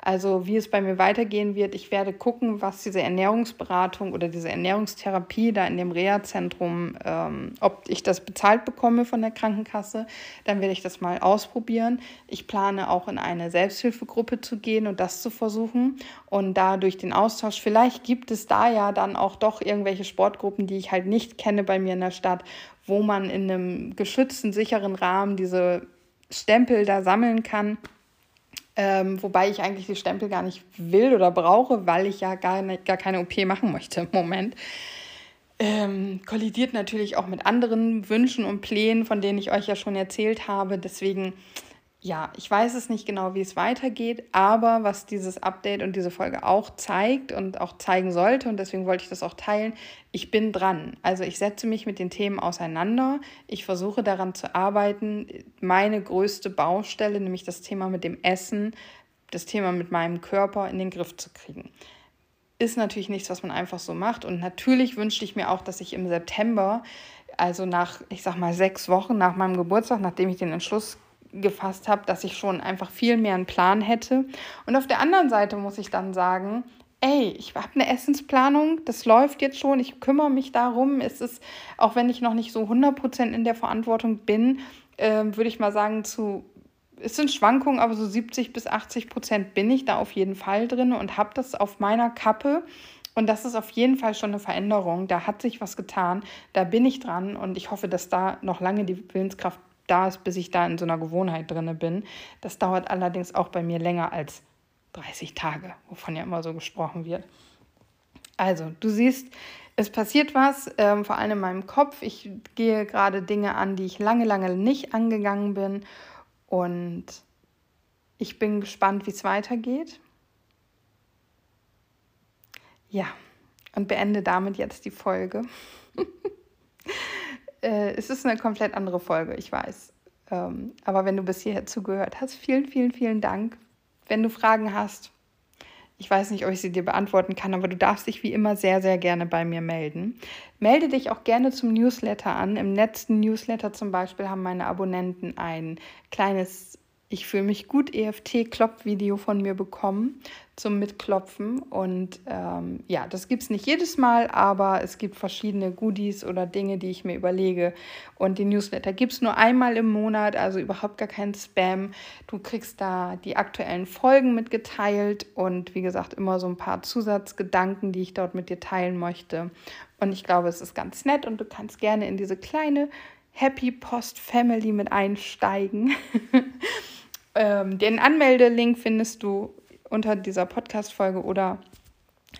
S1: Also wie es bei mir weitergehen wird, ich werde gucken, was diese Ernährungsberatung oder diese Ernährungstherapie da in dem Reha-Zentrum, ähm, ob ich das bezahlt bekomme von der Krankenkasse. Dann werde ich das mal ausprobieren. Ich plane auch in eine Selbsthilfegruppe zu gehen und das zu versuchen. Und da durch den Austausch, vielleicht gibt es da ja dann auch doch irgendwelche Sportgruppen, die ich halt nicht kenne bei mir in der Stadt, wo man in einem geschützten, sicheren Rahmen diese Stempel da sammeln kann. Ähm, wobei ich eigentlich die Stempel gar nicht will oder brauche, weil ich ja gar, nicht, gar keine OP machen möchte im Moment. Ähm, kollidiert natürlich auch mit anderen Wünschen und Plänen, von denen ich euch ja schon erzählt habe. Deswegen ja, ich weiß es nicht genau, wie es weitergeht, aber was dieses Update und diese Folge auch zeigt und auch zeigen sollte, und deswegen wollte ich das auch teilen, ich bin dran. Also ich setze mich mit den Themen auseinander, ich versuche daran zu arbeiten, meine größte Baustelle, nämlich das Thema mit dem Essen, das Thema mit meinem Körper in den Griff zu kriegen. Ist natürlich nichts, was man einfach so macht. Und natürlich wünschte ich mir auch, dass ich im September, also nach, ich sag mal, sechs Wochen nach meinem Geburtstag, nachdem ich den Entschluss gefasst habe, dass ich schon einfach viel mehr einen Plan hätte. Und auf der anderen Seite muss ich dann sagen, ey, ich habe eine Essensplanung, das läuft jetzt schon, ich kümmere mich darum. Es ist, auch wenn ich noch nicht so 100% in der Verantwortung bin, äh, würde ich mal sagen, zu, es sind Schwankungen, aber so 70 bis 80 Prozent bin ich da auf jeden Fall drin und habe das auf meiner Kappe. Und das ist auf jeden Fall schon eine Veränderung. Da hat sich was getan. Da bin ich dran und ich hoffe, dass da noch lange die Willenskraft da ist, bis ich da in so einer Gewohnheit drin bin. Das dauert allerdings auch bei mir länger als 30 Tage, wovon ja immer so gesprochen wird. Also, du siehst, es passiert was, ähm, vor allem in meinem Kopf. Ich gehe gerade Dinge an, die ich lange, lange nicht angegangen bin. Und ich bin gespannt, wie es weitergeht. Ja, und beende damit jetzt die Folge. äh, es ist eine komplett andere Folge, ich weiß. Ähm, aber wenn du bis hierher zugehört hast, vielen, vielen, vielen Dank. Wenn du Fragen hast, ich weiß nicht, ob ich sie dir beantworten kann, aber du darfst dich wie immer sehr, sehr gerne bei mir melden. Melde dich auch gerne zum Newsletter an. Im letzten Newsletter zum Beispiel haben meine Abonnenten ein kleines ich fühle mich gut EFT-Klopp-Video von mir bekommen zum Mitklopfen. Und ähm, ja, das gibt es nicht jedes Mal, aber es gibt verschiedene Goodies oder Dinge, die ich mir überlege. Und die Newsletter gibt es nur einmal im Monat, also überhaupt gar kein Spam. Du kriegst da die aktuellen Folgen mitgeteilt und wie gesagt immer so ein paar Zusatzgedanken, die ich dort mit dir teilen möchte. Und ich glaube, es ist ganz nett und du kannst gerne in diese kleine Happy Post Family mit einsteigen. Ähm, den Anmeldelink findest du unter dieser Podcast-Folge oder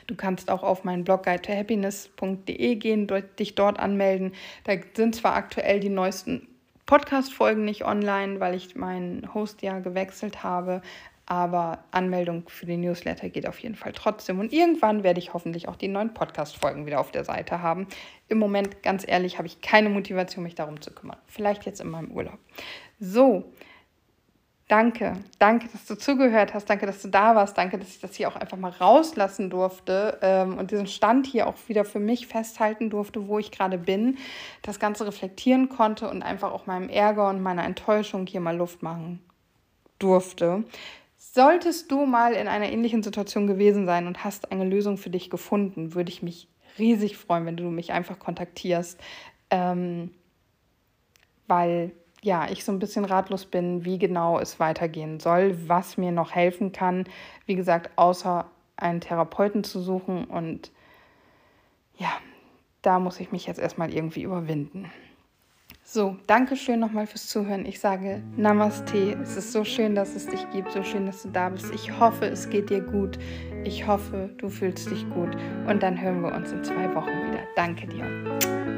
S1: du kannst auch auf meinen Blog guidetohappiness.de gehen, dich dort anmelden. Da sind zwar aktuell die neuesten Podcast-Folgen nicht online, weil ich meinen Host ja gewechselt habe, aber Anmeldung für den Newsletter geht auf jeden Fall trotzdem. Und irgendwann werde ich hoffentlich auch die neuen Podcast-Folgen wieder auf der Seite haben. Im Moment, ganz ehrlich, habe ich keine Motivation, mich darum zu kümmern. Vielleicht jetzt in meinem Urlaub. So, Danke, danke, dass du zugehört hast, danke, dass du da warst, danke, dass ich das hier auch einfach mal rauslassen durfte ähm, und diesen Stand hier auch wieder für mich festhalten durfte, wo ich gerade bin, das Ganze reflektieren konnte und einfach auch meinem Ärger und meiner Enttäuschung hier mal Luft machen durfte. Solltest du mal in einer ähnlichen Situation gewesen sein und hast eine Lösung für dich gefunden, würde ich mich riesig freuen, wenn du mich einfach kontaktierst, ähm, weil ja, ich so ein bisschen ratlos bin, wie genau es weitergehen soll, was mir noch helfen kann. Wie gesagt, außer einen Therapeuten zu suchen. Und ja, da muss ich mich jetzt erstmal irgendwie überwinden. So, danke schön nochmal fürs Zuhören. Ich sage Namaste. Es ist so schön, dass es dich gibt, so schön, dass du da bist. Ich hoffe, es geht dir gut. Ich hoffe, du fühlst dich gut. Und dann hören wir uns in zwei Wochen wieder. Danke dir.